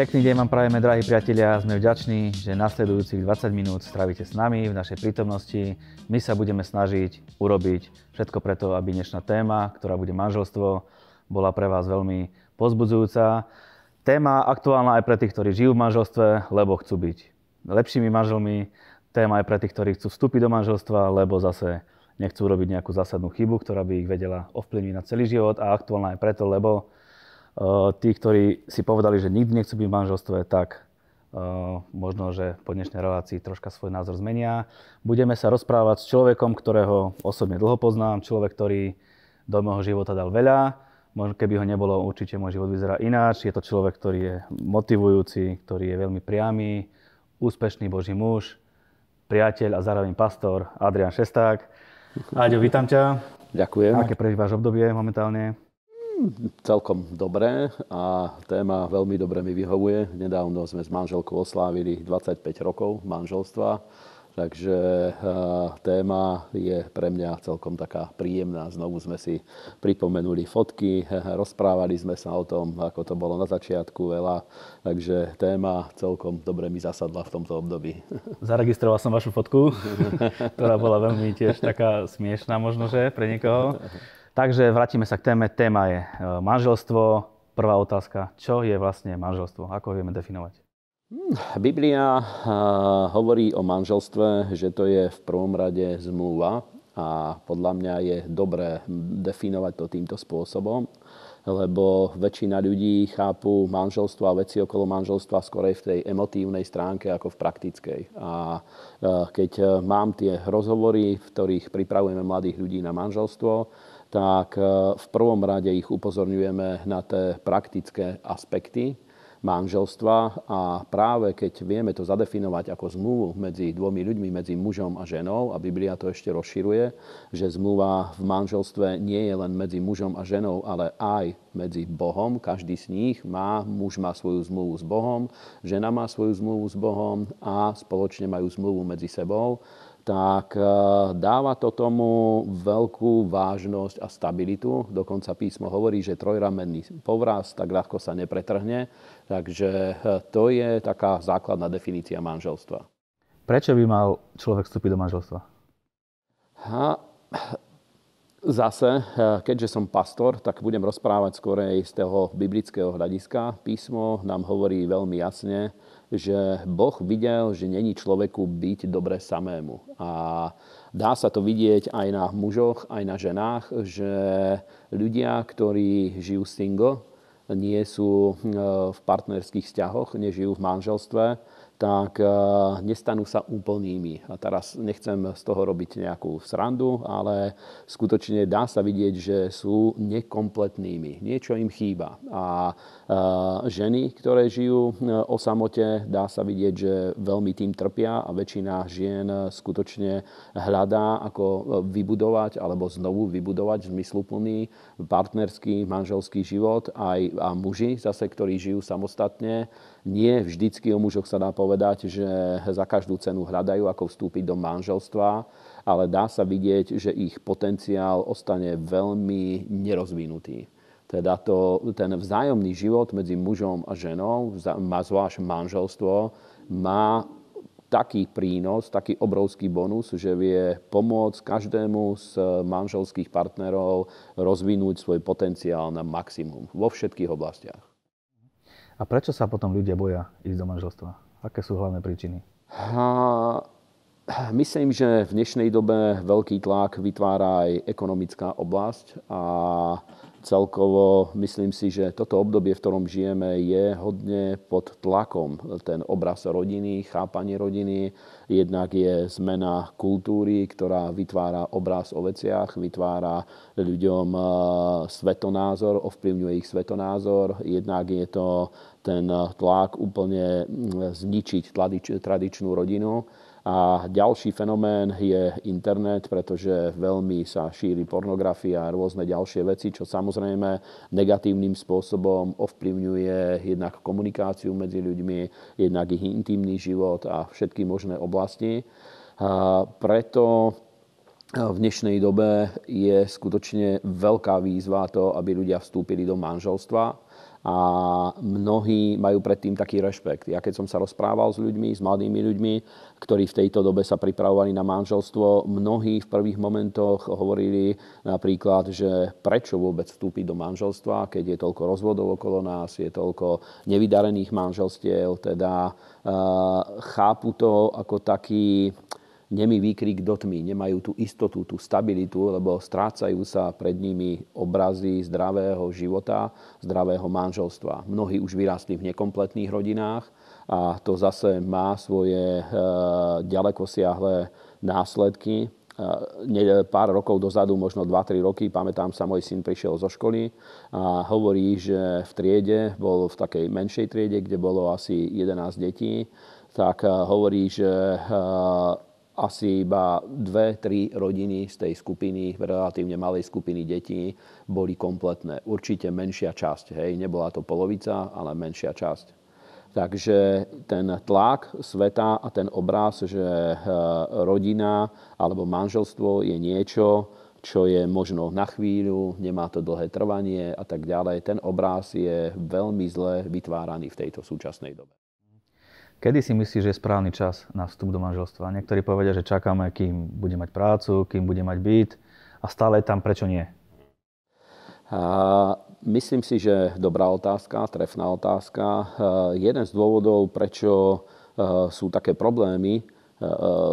Pekný deň vám prajeme, drahí priatelia. Sme vďační, že nasledujúcich 20 minút strávite s nami v našej prítomnosti. My sa budeme snažiť urobiť všetko preto, aby dnešná téma, ktorá bude manželstvo, bola pre vás veľmi pozbudzujúca. Téma aktuálna aj pre tých, ktorí žijú v manželstve, lebo chcú byť lepšími manželmi. Téma aj pre tých, ktorí chcú vstúpiť do manželstva, lebo zase nechcú robiť nejakú zásadnú chybu, ktorá by ich vedela ovplyvniť na celý život. A aktuálna aj preto, lebo tí, ktorí si povedali, že nikdy nechcú byť v manželstve, tak uh, možno, že po dnešnej relácii troška svoj názor zmenia. Budeme sa rozprávať s človekom, ktorého osobne dlho poznám, človek, ktorý do môjho života dal veľa. Možno keby ho nebolo, určite môj život vyzerá ináč. Je to človek, ktorý je motivujúci, ktorý je veľmi priamy, úspešný Boží muž, priateľ a zároveň pastor Adrian Šesták. Aďo, vítam ťa. Ďakujem. Aké prežíváš obdobie momentálne? Celkom dobré a téma veľmi dobre mi vyhovuje. Nedávno sme s manželkou oslávili 25 rokov manželstva, takže téma je pre mňa celkom taká príjemná. Znovu sme si pripomenuli fotky, rozprávali sme sa o tom, ako to bolo na začiatku veľa, takže téma celkom dobre mi zasadla v tomto období. Zaregistroval som vašu fotku, ktorá bola veľmi tiež taká smiešná možno, že pre niekoho. Takže vrátime sa k téme. Téma je e, manželstvo. Prvá otázka, čo je vlastne manželstvo? Ako ho vieme definovať? Hmm, Biblia e, hovorí o manželstve, že to je v prvom rade zmluva a podľa mňa je dobré definovať to týmto spôsobom, lebo väčšina ľudí chápu manželstvo a veci okolo manželstva skorej v tej emotívnej stránke ako v praktickej. A e, keď mám tie rozhovory, v ktorých pripravujeme mladých ľudí na manželstvo, tak e, v prvom rade ich upozorňujeme na tie praktické aspekty manželstva a práve keď vieme to zadefinovať ako zmluvu medzi dvomi ľuďmi, medzi mužom a ženou, a Biblia to ešte rozširuje, že zmluva v manželstve nie je len medzi mužom a ženou, ale aj medzi Bohom. Každý z nich má, muž má svoju zmluvu s Bohom, žena má svoju zmluvu s Bohom a spoločne majú zmluvu medzi sebou tak e, dáva to tomu veľkú vážnosť a stabilitu. Dokonca písmo hovorí, že trojramenný povraz tak ľahko sa nepretrhne. Takže e, to je taká základná definícia manželstva. Prečo by mal človek vstúpiť do manželstva? Ha, Zase, e, keďže som pastor, tak budem rozprávať skorej z toho biblického hľadiska. Písmo nám hovorí veľmi jasne, že Boh videl, že není človeku byť dobre samému. A dá sa to vidieť aj na mužoch, aj na ženách, že ľudia, ktorí žijú single, nie sú e, v partnerských vzťahoch, nežijú v manželstve, tak eh, nestanú sa úplnými. A teraz nechcem z toho robiť nejakú srandu, ale skutočne dá sa vidieť, že sú nekompletnými. Niečo im chýba. A eh, ženy, ktoré žijú eh, o samote, dá sa vidieť, že veľmi tým trpia a väčšina žien skutočne hľadá, ako vybudovať alebo znovu vybudovať zmysluplný partnerský manželský život. Aj a muži zase, ktorí žijú samostatne, nie vždycky o mužoch sa dá povedať, že za každú cenu hľadajú, ako vstúpiť do manželstva, ale dá sa vidieť, že ich potenciál ostane veľmi nerozvinutý. Teda to, ten vzájomný život medzi mužom a ženou, má zvlášť manželstvo, má taký prínos, taký obrovský bonus, že vie pomôcť každému z manželských partnerov rozvinúť svoj potenciál na maximum vo všetkých oblastiach. A prečo sa potom ľudia boja ísť do manželstva? Aké sú hlavné príčiny? Ha, myslím, že v dnešnej dobe veľký tlak vytvára aj ekonomická oblasť a celkovo myslím si, že toto obdobie, v ktorom žijeme, je hodne pod tlakom. Ten obraz rodiny, chápanie rodiny, jednak je zmena kultúry, ktorá vytvára obraz o veciach, vytvára ľuďom eh, svetonázor, ovplyvňuje ich svetonázor. Jednak je to ten tlak úplne zničiť tradičnú rodinu a ďalší fenomén je internet, pretože veľmi sa šíri pornografia a rôzne ďalšie veci, čo samozrejme negatívnym spôsobom ovplyvňuje jednak komunikáciu medzi ľuďmi, jednak ich intimný život a všetky možné oblasti. A preto v dnešnej dobe je skutočne veľká výzva to, aby ľudia vstúpili do manželstva a mnohí majú predtým taký rešpekt. Ja keď som sa rozprával s ľuďmi, s mladými ľuďmi, ktorí v tejto dobe sa pripravovali na manželstvo, mnohí v prvých momentoch hovorili napríklad, že prečo vôbec vstúpiť do manželstva, keď je toľko rozvodov okolo nás, je toľko nevydarených manželstiev, teda chápu to ako taký nemý výkrik do tmy, nemajú tú istotu, tú stabilitu, lebo strácajú sa pred nimi obrazy zdravého života, zdravého manželstva. Mnohí už vyrástli v nekompletných rodinách a to zase má svoje e, ďaleko siahle následky. E, pár rokov dozadu, možno 2-3 roky, pamätám sa, môj syn prišiel zo školy a hovorí, že v triede, bol v takej menšej triede, kde bolo asi 11 detí, tak e, hovorí, že asi iba dve, tri rodiny z tej skupiny, relatívne malej skupiny detí, boli kompletné. Určite menšia časť, hej, nebola to polovica, ale menšia časť. Takže ten tlak sveta a ten obraz, že eh, rodina alebo manželstvo je niečo, čo je možno na chvíľu, nemá to dlhé trvanie a tak ďalej, ten obraz je veľmi zle vytváraný v tejto súčasnej dobe. Kedy si myslíš, že je správny čas na vstup do manželstva? Niektorí povedia, že čakáme, kým bude mať prácu, kým bude mať byt a stále je tam, prečo nie? A myslím si, že dobrá otázka, trefná otázka. Jeden z dôvodov, prečo sú také problémy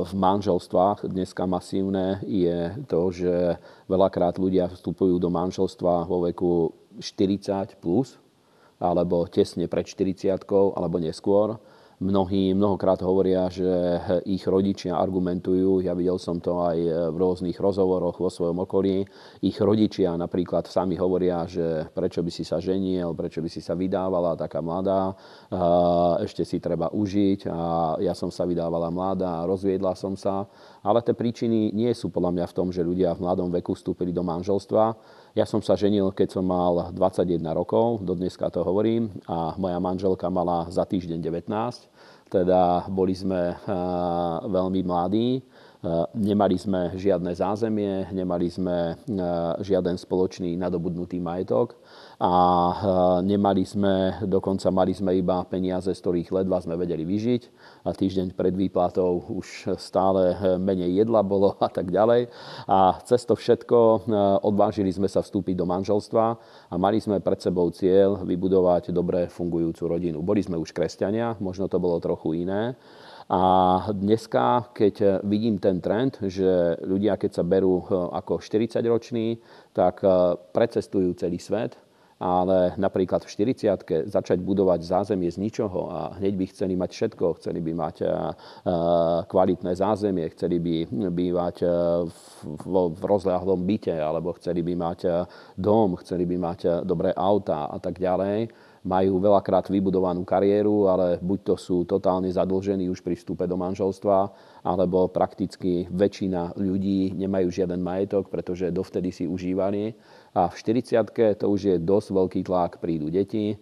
v manželstvách dneska masívne, je to, že veľakrát ľudia vstupujú do manželstva vo veku 40 plus, alebo tesne pred 40 alebo neskôr Mnohí mnohokrát hovoria, že ich rodičia argumentujú, ja videl som to aj v rôznych rozhovoroch vo svojom okolí, ich rodičia napríklad sami hovoria, že prečo by si sa ženiel, prečo by si sa vydávala taká mladá, ešte si treba užiť a ja som sa vydávala mladá, rozviedla som sa, ale tie príčiny nie sú podľa mňa v tom, že ľudia v mladom veku vstúpili do manželstva, ja som sa ženil, keď som mal 21 rokov, do dneska to hovorím, a moja manželka mala za týždeň 19, teda boli sme veľmi mladí. Nemali sme žiadne zázemie, nemali sme žiaden spoločný nadobudnutý majetok a nemali sme, dokonca mali sme iba peniaze, z ktorých ledva sme vedeli vyžiť a týždeň pred výplatou už stále menej jedla bolo a tak ďalej. A cez to všetko odvážili sme sa vstúpiť do manželstva a mali sme pred sebou cieľ vybudovať dobre fungujúcu rodinu. Boli sme už kresťania, možno to bolo trochu iné, a dneska, keď vidím ten trend, že ľudia, keď sa berú ako 40-roční, tak precestujú celý svet, ale napríklad v 40 začať budovať zázemie z ničoho a hneď by chceli mať všetko, chceli by mať eh, eh, kvalitné zázemie, chceli by bývať eh, v, rozľahlom byte, alebo chceli by mať dom, chceli by mať dobré auta a tak ďalej, majú veľakrát vybudovanú kariéru, ale buď to sú totálne zadlžení už pri vstupe do manželstva, alebo prakticky väčšina ľudí nemajú žiaden majetok, pretože dovtedy si užívali a v 40 to už je dosť veľký tlak, prídu deti.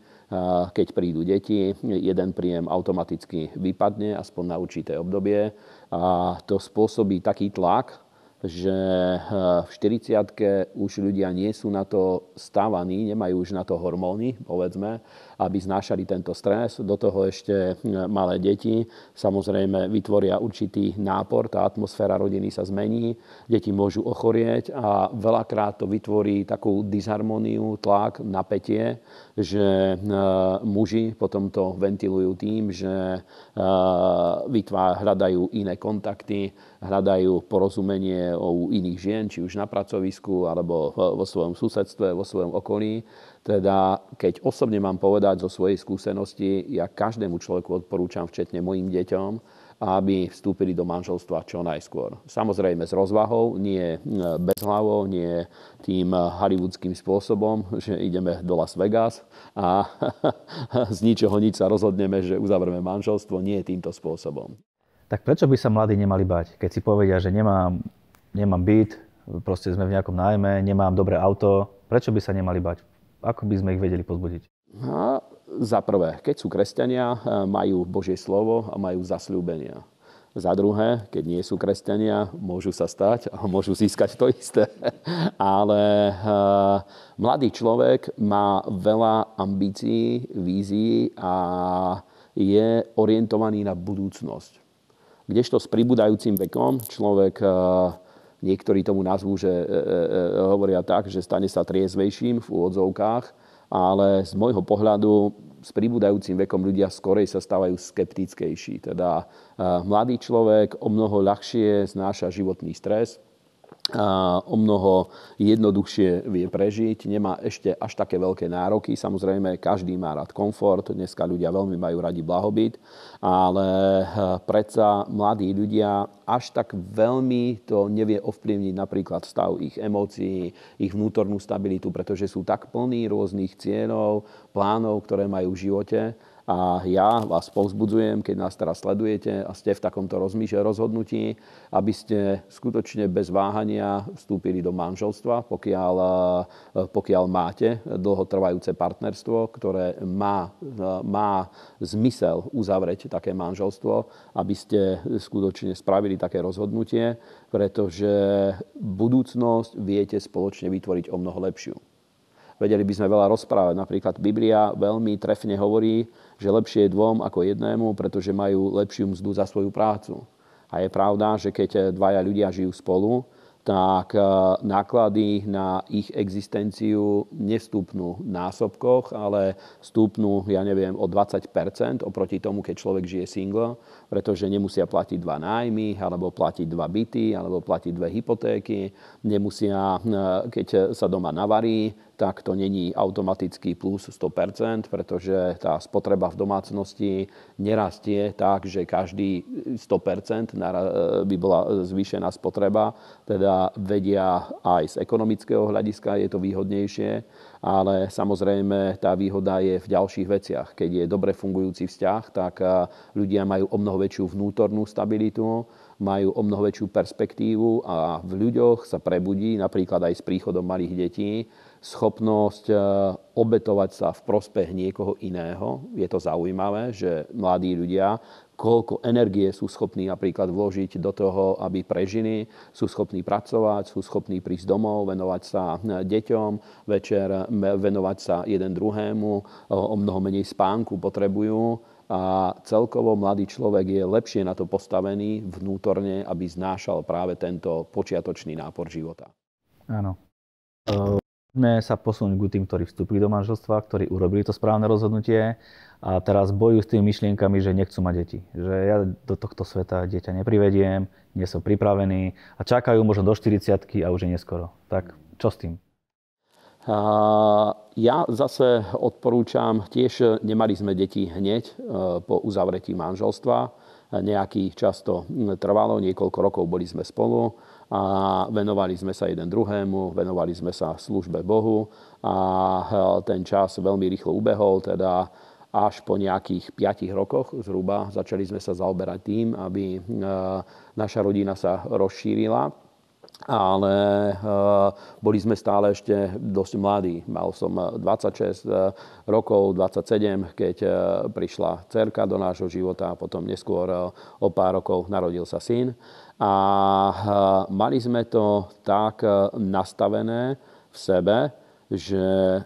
Keď prídu deti, jeden príjem automaticky vypadne, aspoň na určité obdobie. A to spôsobí taký tlak, že eh, v 40 už ľudia nie sú na to stávaní, nemajú už na to hormóny, povedzme, aby znášali tento stres. Do toho ešte eh, malé deti samozrejme vytvoria určitý nápor, tá atmosféra rodiny sa zmení, deti môžu ochorieť a veľakrát to vytvorí takú disharmóniu, tlak, napätie, že eh, muži potom to ventilujú tým, že hľadajú iné kontakty, hľadajú porozumenie u iných žien, či už na pracovisku, alebo vo svojom susedstve, vo svojom okolí. Teda, keď osobne mám povedať zo svojej skúsenosti, ja každému človeku odporúčam, včetne mojim deťom, aby vstúpili do manželstva čo najskôr. Samozrejme s rozvahou, nie bez hlavou, nie tým hollywoodským spôsobom, že ideme do Las Vegas a z ničoho nič sa rozhodneme, že uzavrieme manželstvo, nie týmto spôsobom. Tak prečo by sa mladí nemali bať, keď si povedia, že nemám, nemám byt, proste sme v nejakom nájme, nemám dobré auto, prečo by sa nemali bať? Ako by sme ich vedeli pozbudiť? No, za prvé, keď sú kresťania, majú Božie slovo a majú zasľúbenia. Za druhé, keď nie sú kresťania, môžu sa stať a môžu získať to isté. Ale uh, mladý človek má veľa ambícií, vízií a je orientovaný na budúcnosť. Kdežto s pribúdajúcim vekom človek, uh, niektorí tomu nazvú, že uh, hovoria tak, že stane sa triezvejším v úvodzovkách, ale z môjho pohľadu s pribúdajúcim vekom ľudia skorej sa stávajú skeptickejší. Teda mladý človek o mnoho ľahšie znáša životný stres, o mnoho jednoduchšie vie prežiť, nemá ešte až také veľké nároky. Samozrejme, každý má rád komfort, dneska ľudia veľmi majú radi blahobyt, ale eh, predsa mladí ľudia až tak veľmi to nevie ovplyvniť napríklad stav ich emócií, ich vnútornú stabilitu, pretože sú tak plní rôznych cieľov, plánov, ktoré majú v živote, a ja vás povzbudzujem, keď nás teraz sledujete a ste v takomto rozmýšľe rozhodnutí, aby ste skutočne bez váhania vstúpili do manželstva, pokiaľ, eh, pokiaľ máte dlhotrvajúce partnerstvo, ktoré má, má zmysel uzavrieť také manželstvo, aby ste skutočne spravili také rozhodnutie, pretože budúcnosť viete spoločne vytvoriť o mnoho lepšiu. Vedeli by sme veľa rozprávať. Napríklad Biblia veľmi trefne hovorí, že lepšie je dvom ako jednému, pretože majú lepšiu mzdu za svoju prácu. A je pravda, že keď dvaja ľudia žijú spolu, tak e, náklady na ich existenciu nestúpnú v násobkoch, ale stúpnú, ja neviem, o 20% oproti tomu, keď človek žije single, pretože nemusia platiť dva nájmy, alebo platiť dva byty, alebo platiť dve hypotéky, nemusia, e, keď sa doma navarí, tak to není automaticky plus 100%, pretože tá spotreba v domácnosti nerastie tak, že každý 100% by bola zvýšená spotreba. Teda vedia aj z ekonomického hľadiska je to výhodnejšie, ale samozrejme tá výhoda je v ďalších veciach. Keď je dobre fungujúci vzťah, tak ľudia majú o mnoho väčšiu vnútornú stabilitu, majú o mnoho väčšiu perspektívu a v ľuďoch sa prebudí, napríklad aj s príchodom malých detí, schopnosť e, obetovať sa v prospech niekoho iného. Je to zaujímavé, že mladí ľudia, koľko energie sú schopní napríklad vložiť do toho, aby prežili, sú schopní pracovať, sú schopní prísť domov, venovať sa e, deťom, večer venovať sa jeden druhému, o mnoho menej spánku potrebujú a celkovo mladý človek je lepšie na to postavený vnútorne, aby znášal práve tento počiatočný nápor života. Áno. Poďme sa posunúť k tým, ktorí vstúpili do manželstva, ktorí urobili to správne rozhodnutie a teraz bojujú s tými myšlienkami, že nechcú mať deti. Že ja do tohto sveta dieťa neprivediem, nie som pripravený a čakajú možno do 40 a už je neskoro. Tak čo s tým? Ja zase odporúčam, tiež nemali sme deti hneď e, po uzavretí manželstva. Nejaký čas to trvalo, niekoľko rokov boli sme spolu a venovali sme sa jeden druhému, venovali sme sa službe Bohu a e, ten čas veľmi rýchlo ubehol, teda až po nejakých 5 rokoch zhruba začali sme sa zaoberať tým, aby e, naša rodina sa rozšírila ale uh, boli sme stále ešte dosť mladí. Mal som 26 rokov, 27, keď prišla cerka do nášho života a potom neskôr o pár rokov narodil sa syn. A mali sme to tak nastavené v sebe, že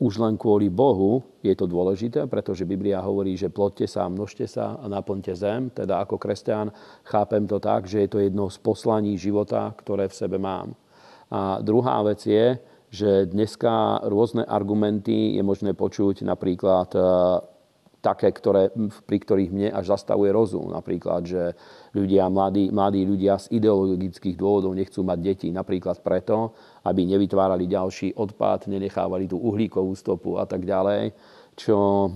už len kvôli Bohu je to dôležité, pretože Biblia hovorí, že plodte sa množte sa a naplňte zem. Teda ako kresťan chápem to tak, že je to jedno z poslaní života, ktoré v sebe mám. A druhá vec je, že dneska rôzne argumenty je možné počuť napríklad také, ktoré, pri ktorých mne až zastavuje rozum. Napríklad, že ľudia, mladí, mladí ľudia z ideologických dôvodov nechcú mať deti. Napríklad preto, aby nevytvárali ďalší odpad, nenechávali tú uhlíkovú stopu a tak ďalej čo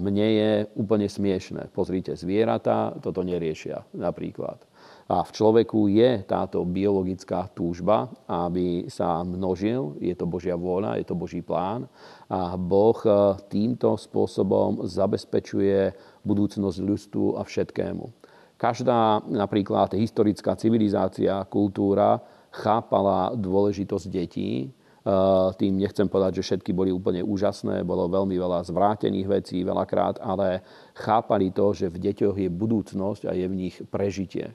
mne je úplne smiešne. Pozrite, zvieratá toto neriešia napríklad. A v človeku je táto biologická túžba, aby sa množil. Je to Božia vôľa, je to Boží plán. A Boh e, týmto spôsobom zabezpečuje budúcnosť ľudstvu a všetkému. Každá napríklad historická civilizácia, kultúra chápala dôležitosť detí Tým nechcem povedať, že všetky boli úplne úžasné, bolo veľmi veľa zvrátených vecí veľakrát, ale chápali to, že v deťoch je budúcnosť a je v nich prežitie.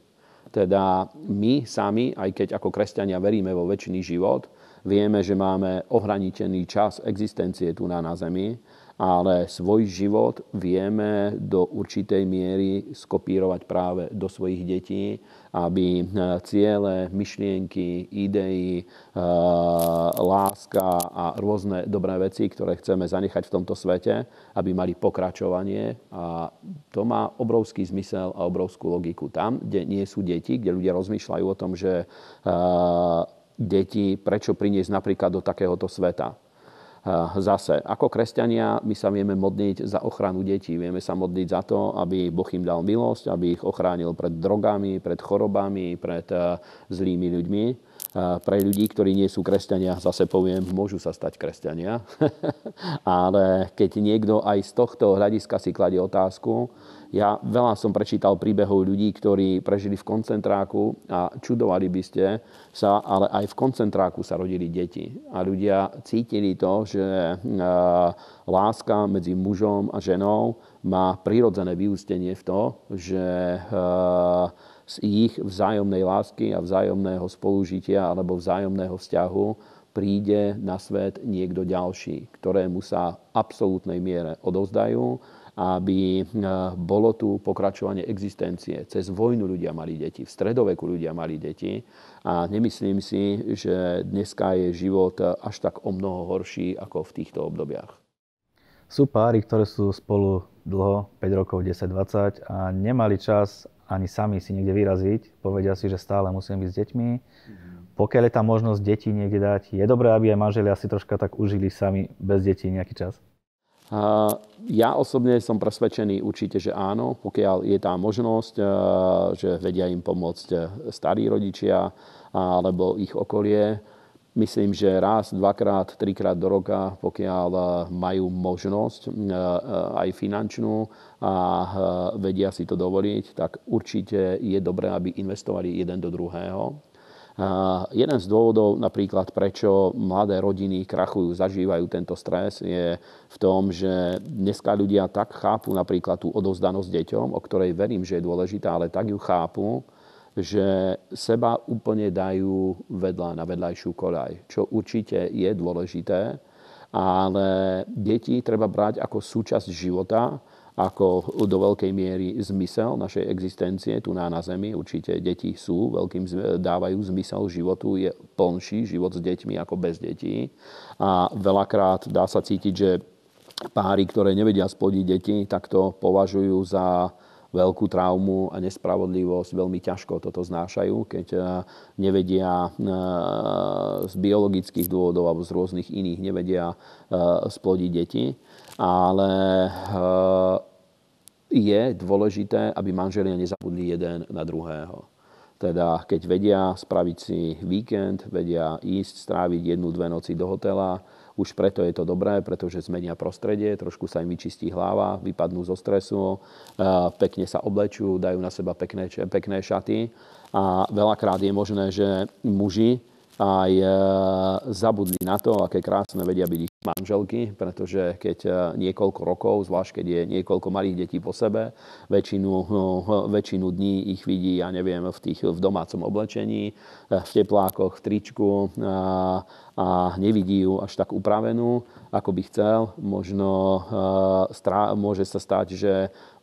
Teda my sami, aj keď ako kresťania veríme vo väčšiný život, vieme, že máme ohraničený čas existencie tu na, na Zemi, ale svoj život vieme do určitej miery skopírovať práve do svojich detí, aby eh, ciele, myšlienky, idei, eh, láska a rôzne dobré veci, ktoré chceme zanechať v tomto svete, aby mali pokračovanie. A to má obrovský zmysel a obrovskú logiku. Tam, kde nie sú deti, kde ľudia rozmýšľajú o tom, že eh, deti, prečo priniesť napríklad do takéhoto sveta zase, ako kresťania, my sa vieme modliť za ochranu detí. Vieme sa modliť za to, aby Boh im dal milosť, aby ich ochránil pred drogami, pred chorobami, pred eh, zlými ľuďmi. Pre ľudí, ktorí nie sú kresťania, zase poviem, môžu sa stať kresťania. Ale keď niekto aj z tohto hľadiska si kladie otázku, ja veľa som prečítal príbehov ľudí, ktorí prežili v koncentráku a čudovali by ste sa, ale aj v koncentráku sa rodili deti. A ľudia cítili to, že láska medzi mužom a ženou má prirodzené vyústenie v to, že z ich vzájomnej lásky a vzájomného spolužitia alebo vzájomného vzťahu príde na svet niekto ďalší, ktorému sa v absolútnej miere odozdajú aby e, bolo tu pokračovanie existencie. Cez vojnu ľudia mali deti, v stredoveku ľudia mali deti a nemyslím si, že dneska je život až tak o mnoho horší ako v týchto obdobiach. Sú páry, ktoré sú spolu dlho, 5 rokov, 10, 20 a nemali čas ani sami si niekde vyraziť. Povedia si, že stále musím byť s deťmi. Mm-hmm. Pokiaľ je tam možnosť detí niekde dať, je dobré, aby aj manželia si troška tak užili sami bez detí nejaký čas? Ja osobne som presvedčený určite, že áno, pokiaľ je tá možnosť, e, že vedia im pomôcť e, starí rodičia alebo ich okolie. Myslím, že raz, dvakrát, trikrát do roka, pokiaľ e, majú možnosť aj finančnú a vedia si to dovoliť, tak určite je dobré, aby investovali jeden do druhého Jeden z dôvodov napríklad, prečo mladé rodiny krachujú, zažívajú tento stres, je v tom, že dneska ľudia tak chápu napríklad tú odovzdanosť deťom, o ktorej verím, že je dôležitá, ale tak ju chápu, že seba úplne dajú vedľa na vedľajšiu koľaj, čo určite je dôležité, ale deti treba brať ako súčasť života, ako do veľkej miery zmysel našej existencie tu na, na Zemi. Určite deti sú, veľkým dávajú zmysel životu, je plnší život s deťmi ako bez detí. A veľakrát dá sa cítiť, že páry, ktoré nevedia splodiť deti, tak to považujú za veľkú traumu a nespravodlivosť, veľmi ťažko toto znášajú, keď eh, nevedia eh, z biologických dôvodov alebo z rôznych iných nevedia eh, splodiť deti ale eh, je dôležité, aby manželia nezabudli jeden na druhého. Teda keď vedia spraviť si víkend, vedia ísť, stráviť jednu, dve noci do hotela, už preto je to dobré, pretože zmenia prostredie, trošku sa im vyčistí hlava, vypadnú zo stresu, eh, pekne sa oblečú, dajú na seba pekné, pekné šaty. A veľakrát je možné, že muži aj eh, zabudli na to, aké krásne vedia byť ich manželky, pretože keď eh, niekoľko rokov, zvlášť keď je niekoľko malých detí po sebe, väčšinu, eh, väčšinu dní ich vidí, ja neviem, v, tých, v domácom oblečení, eh, v teplákoch, v tričku a, a nevidí ju až tak upravenú, ako by chcel. Možno strá, môže sa stať, že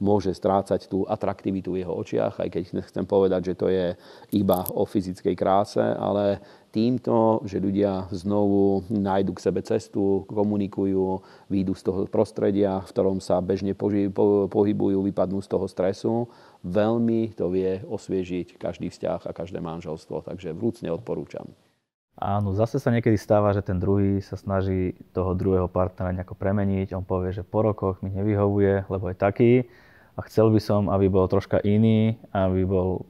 môže strácať tú atraktivitu v jeho očiach, aj keď nechcem povedať, že to je iba o fyzickej kráse, ale týmto, že ľudia znovu nájdu k sebe cestu, komunikujú, výjdu z toho prostredia, v ktorom sa bežne pohybujú, vypadnú z toho stresu, veľmi to vie osviežiť každý vzťah a každé manželstvo. Takže vrúcne odporúčam. Áno, zase sa niekedy stáva, že ten druhý sa snaží toho druhého partnera nejako premeniť. On povie, že po rokoch mi nevyhovuje, lebo je taký a chcel by som, aby bol troška iný, aby bol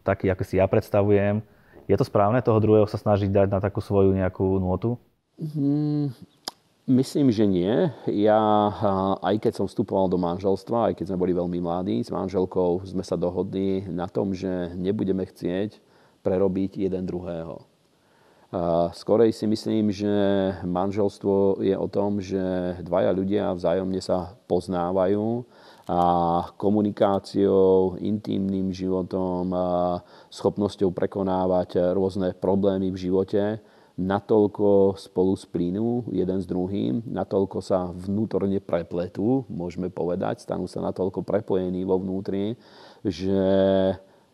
taký, ako si ja predstavujem je to správne toho druhého sa snažiť dať na takú svoju nejakú nôtu? Hmm, myslím, že nie. Ja, aj keď som vstupoval do manželstva, aj keď sme boli veľmi mladí, s manželkou sme sa dohodli na tom, že nebudeme chcieť prerobiť jeden druhého. Skorej si myslím, že manželstvo je o tom, že dvaja ľudia vzájomne sa poznávajú a komunikáciou, intimným životom, schopnosťou prekonávať rôzne problémy v živote natoľko spolu splínu jeden s druhým, natoľko sa vnútorne prepletú, môžeme povedať, stanú sa natoľko prepojení vo vnútri, že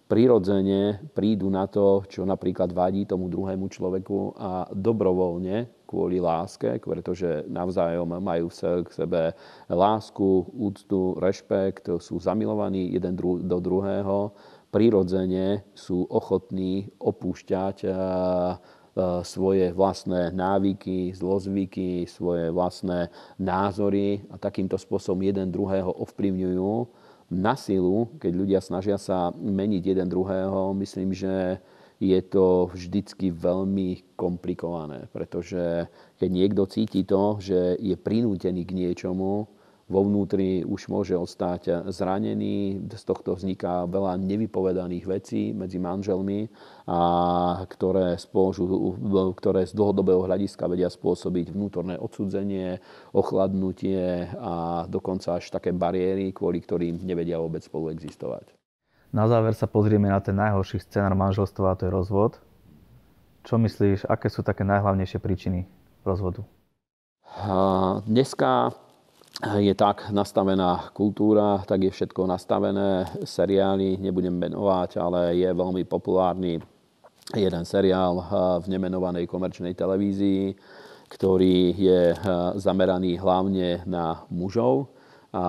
prirodzene prídu na to, čo napríklad vadí tomu druhému človeku a dobrovoľne kvôli láske, pretože navzájom majú k sebe lásku, úctu, rešpekt, sú zamilovaní jeden do druhého, prirodzene sú ochotní opúšťať svoje vlastné návyky, zlozvyky, svoje vlastné názory a takýmto spôsobom jeden druhého ovplyvňujú na silu, keď ľudia snažia sa meniť jeden druhého, myslím, že je to vždycky veľmi komplikované, pretože keď niekto cíti to, že je prinútený k niečomu, vo vnútri už môže ostať zranený. Z tohto vzniká veľa nevypovedaných vecí medzi manželmi, a ktoré, spôžu, ktoré z dlhodobého hľadiska vedia spôsobiť vnútorné odsudzenie, ochladnutie a dokonca až také bariéry, kvôli ktorým nevedia vôbec spolu existovať. Na záver sa pozrieme na ten najhorší scenár manželstva, a to je rozvod. Čo myslíš, aké sú také najhlavnejšie príčiny rozvodu? Dneska je tak nastavená kultúra, tak je všetko nastavené. Seriály nebudem menovať, ale je veľmi populárny jeden seriál eh, v nemenovanej komerčnej televízii, ktorý je eh, zameraný hlavne na mužov a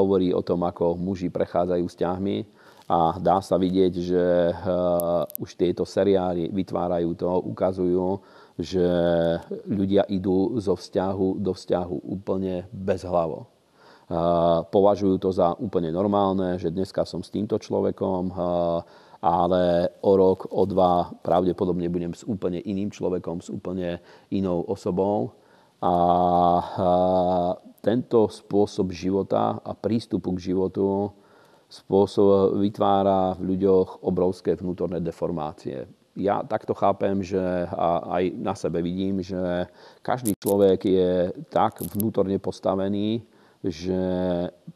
hovorí o tom, ako muži prechádzajú vzťahmi a dá sa vidieť, že eh, už tieto seriály vytvárajú to, ukazujú, že ľudia idú zo vzťahu do vzťahu úplne bezhlavo. Považujú to za úplne normálne, že dneska som s týmto človekom, ale o rok, o dva pravdepodobne budem s úplne iným človekom, s úplne inou osobou. A tento spôsob života a prístupu k životu spôsob vytvára v ľuďoch obrovské vnútorné deformácie ja takto chápem, že a aj na sebe vidím, že každý človek je tak vnútorne postavený, že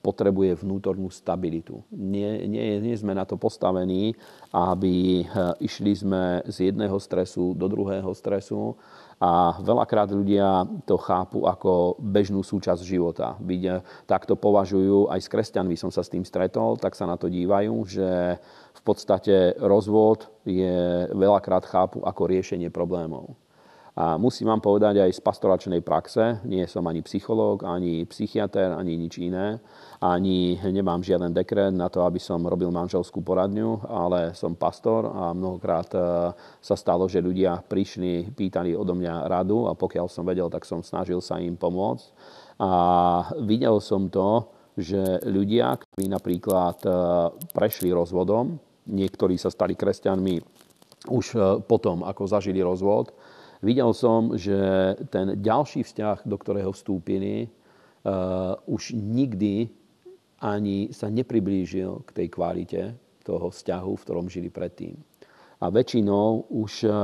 potrebuje vnútornú stabilitu. Nie, nie, nie sme na to postavení, aby eh, išli sme z jedného stresu do druhého stresu, a veľakrát ľudia to chápu ako bežnú súčasť života. Vidia, tak to považujú, aj s kresťanmi som sa s tým stretol, tak sa na to dívajú, že v podstate rozvod je veľakrát chápu ako riešenie problémov. A musím vám povedať aj z pastoračnej praxe, nie som ani psychológ, ani psychiatr, ani nič iné, ani nemám žiaden dekret na to, aby som robil manželskú poradňu, ale som pastor a mnohokrát e, sa stalo, že ľudia prišli, pýtali odo mňa radu a pokiaľ som vedel, tak som snažil sa im pomôcť. A videl som to, že ľudia, ktorí napríklad e, prešli rozvodom, niektorí sa stali kresťanmi už e, potom, ako zažili rozvod, videl som, že ten ďalší vzťah, do ktorého vstúpili, uh, už nikdy ani sa nepriblížil k tej kvalite toho vzťahu, v ktorom žili predtým. A väčšinou už uh,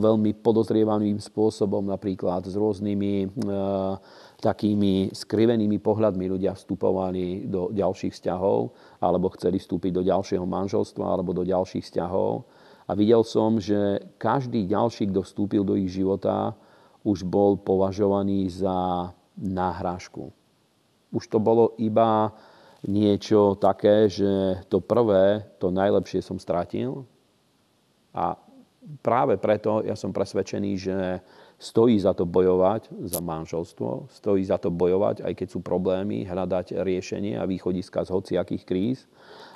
veľmi podozrievaným spôsobom, napríklad s rôznymi uh, takými skrivenými pohľadmi ľudia vstupovali do ďalších vzťahov, alebo chceli vstúpiť do ďalšieho manželstva, alebo do ďalších vzťahov a videl som, že každý ďalší, kto vstúpil do ich života, už bol považovaný za náhrážku. Už to bolo iba niečo také, že to prvé, to najlepšie som stratil. A práve preto ja som presvedčený, že stojí za to bojovať za manželstvo, stojí za to bojovať, aj keď sú problémy, hľadať riešenie a východiska z hociakých kríz.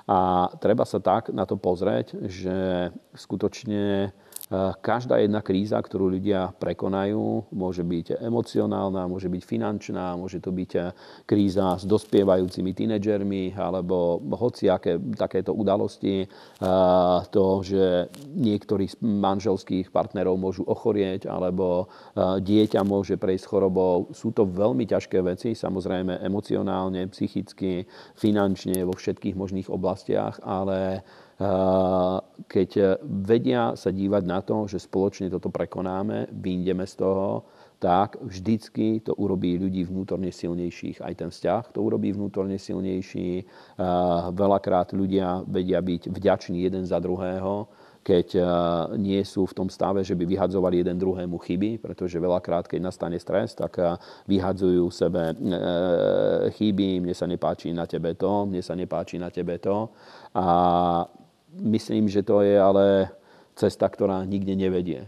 A treba sa tak na to pozrieť, že skutočne Každá jedna kríza, ktorú ľudia prekonajú, môže byť emocionálna, môže byť finančná, môže to byť kríza s dospievajúcimi tínedžermi alebo hociaké takéto udalosti. To, že niektorí z manželských partnerov môžu ochorieť alebo dieťa môže prejsť chorobou. Sú to veľmi ťažké veci, samozrejme emocionálne, psychicky, finančne, vo všetkých možných oblastiach, ale keď vedia sa dívať na to, že spoločne toto prekonáme, vyjdeme z toho, tak vždycky to urobí ľudí vnútorne silnejších. Aj ten vzťah to urobí vnútorne silnejší. Veľakrát ľudia vedia byť vďační jeden za druhého, keď nie sú v tom stave, že by vyhadzovali jeden druhému chyby, pretože veľakrát, keď nastane stres, tak vyhadzujú sebe e, chyby, mne sa nepáči na tebe to, mne sa nepáči na tebe to. A myslím, že to je ale cesta, ktorá nikde nevedie.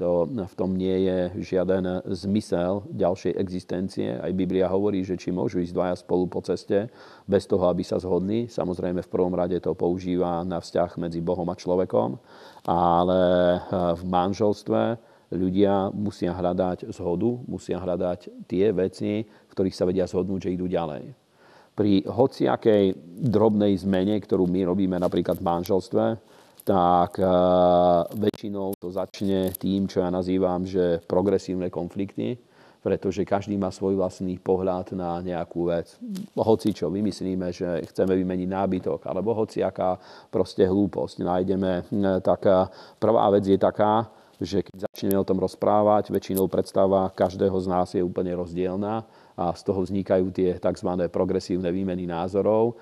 To, v tom nie je žiaden zmysel ďalšej existencie. Aj Biblia hovorí, že či môžu ísť dvaja spolu po ceste bez toho, aby sa zhodli. Samozrejme v prvom rade to používa na vzťah medzi Bohom a človekom, ale eh, v manželstve ľudia musia hľadať zhodu, musia hľadať tie veci, v ktorých sa vedia zhodnúť, že idú ďalej pri hociakej drobnej zmene, ktorú my robíme napríklad v manželstve, tak uh, väčšinou to začne tým, čo ja nazývam, že progresívne konflikty, pretože každý má svoj vlastný pohľad na nejakú vec. Hoci čo vymyslíme, že chceme vymeniť nábytok, alebo hociaká proste hlúposť nájdeme, tak prvá vec je taká, že keď začneme o tom rozprávať, väčšinou predstava každého z nás je úplne rozdielna a z toho vznikajú tie tzv. progresívne výmeny názorov.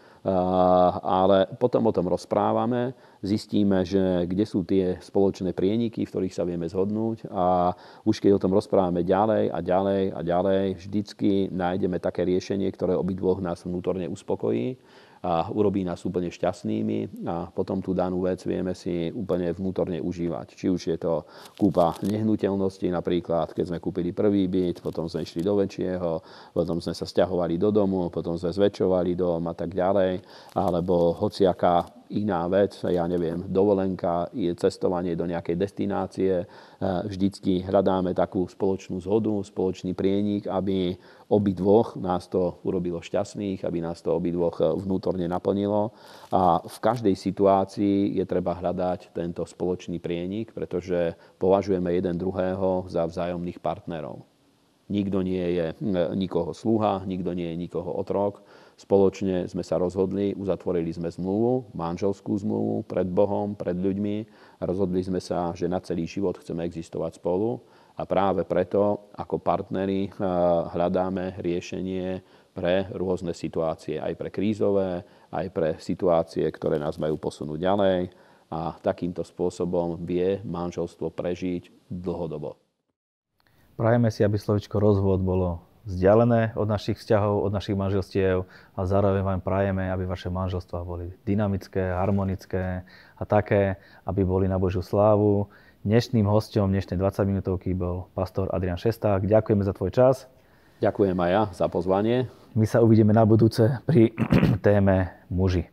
Ale potom o tom rozprávame, zistíme, že kde sú tie spoločné prieniky, v ktorých sa vieme zhodnúť a už keď o tom rozprávame ďalej a ďalej a ďalej, vždycky nájdeme také riešenie, ktoré obidvoch nás vnútorne uspokojí a urobí nás úplne šťastnými a potom tú danú vec vieme si úplne vnútorne užívať. Či už je to kúpa nehnuteľnosti, napríklad keď sme kúpili prvý byt, potom sme išli do väčšieho, potom sme sa stiahovali do domu, potom sme zväčšovali dom a tak ďalej, alebo hociaká iná vec, ja neviem, dovolenka, je cestovanie do nejakej destinácie. E, vždycky hľadáme takú spoločnú zhodu, spoločný prienik, aby obidvoch nás to urobilo šťastných, aby nás to obidvoch vnútorne naplnilo. A v každej situácii je treba hľadať tento spoločný prienik, pretože považujeme jeden druhého za vzájomných partnerov. Nikto nie je nikoho sluha, nikto nie je nikoho otrok Spoločne sme sa rozhodli, uzatvorili sme zmluvu, manželskú zmluvu pred Bohom, pred ľuďmi rozhodli sme sa, že na celý život chceme existovať spolu a práve preto ako partneri eh, hľadáme riešenie pre rôzne situácie, aj pre krízové, aj pre situácie, ktoré nás majú posunúť ďalej a takýmto spôsobom vie manželstvo prežiť dlhodobo. Prajeme si, aby slovičko rozvod bolo vzdialené od našich vzťahov, od našich manželstiev a zároveň vám prajeme, aby vaše manželstvá boli dynamické, harmonické a také, aby boli na Božiu slávu. Dnešným hostom dnešnej 20 minútovky bol pastor Adrian Šesták. Ďakujeme za tvoj čas. Ďakujem aj ja za pozvanie. My sa uvidíme na budúce pri téme muži.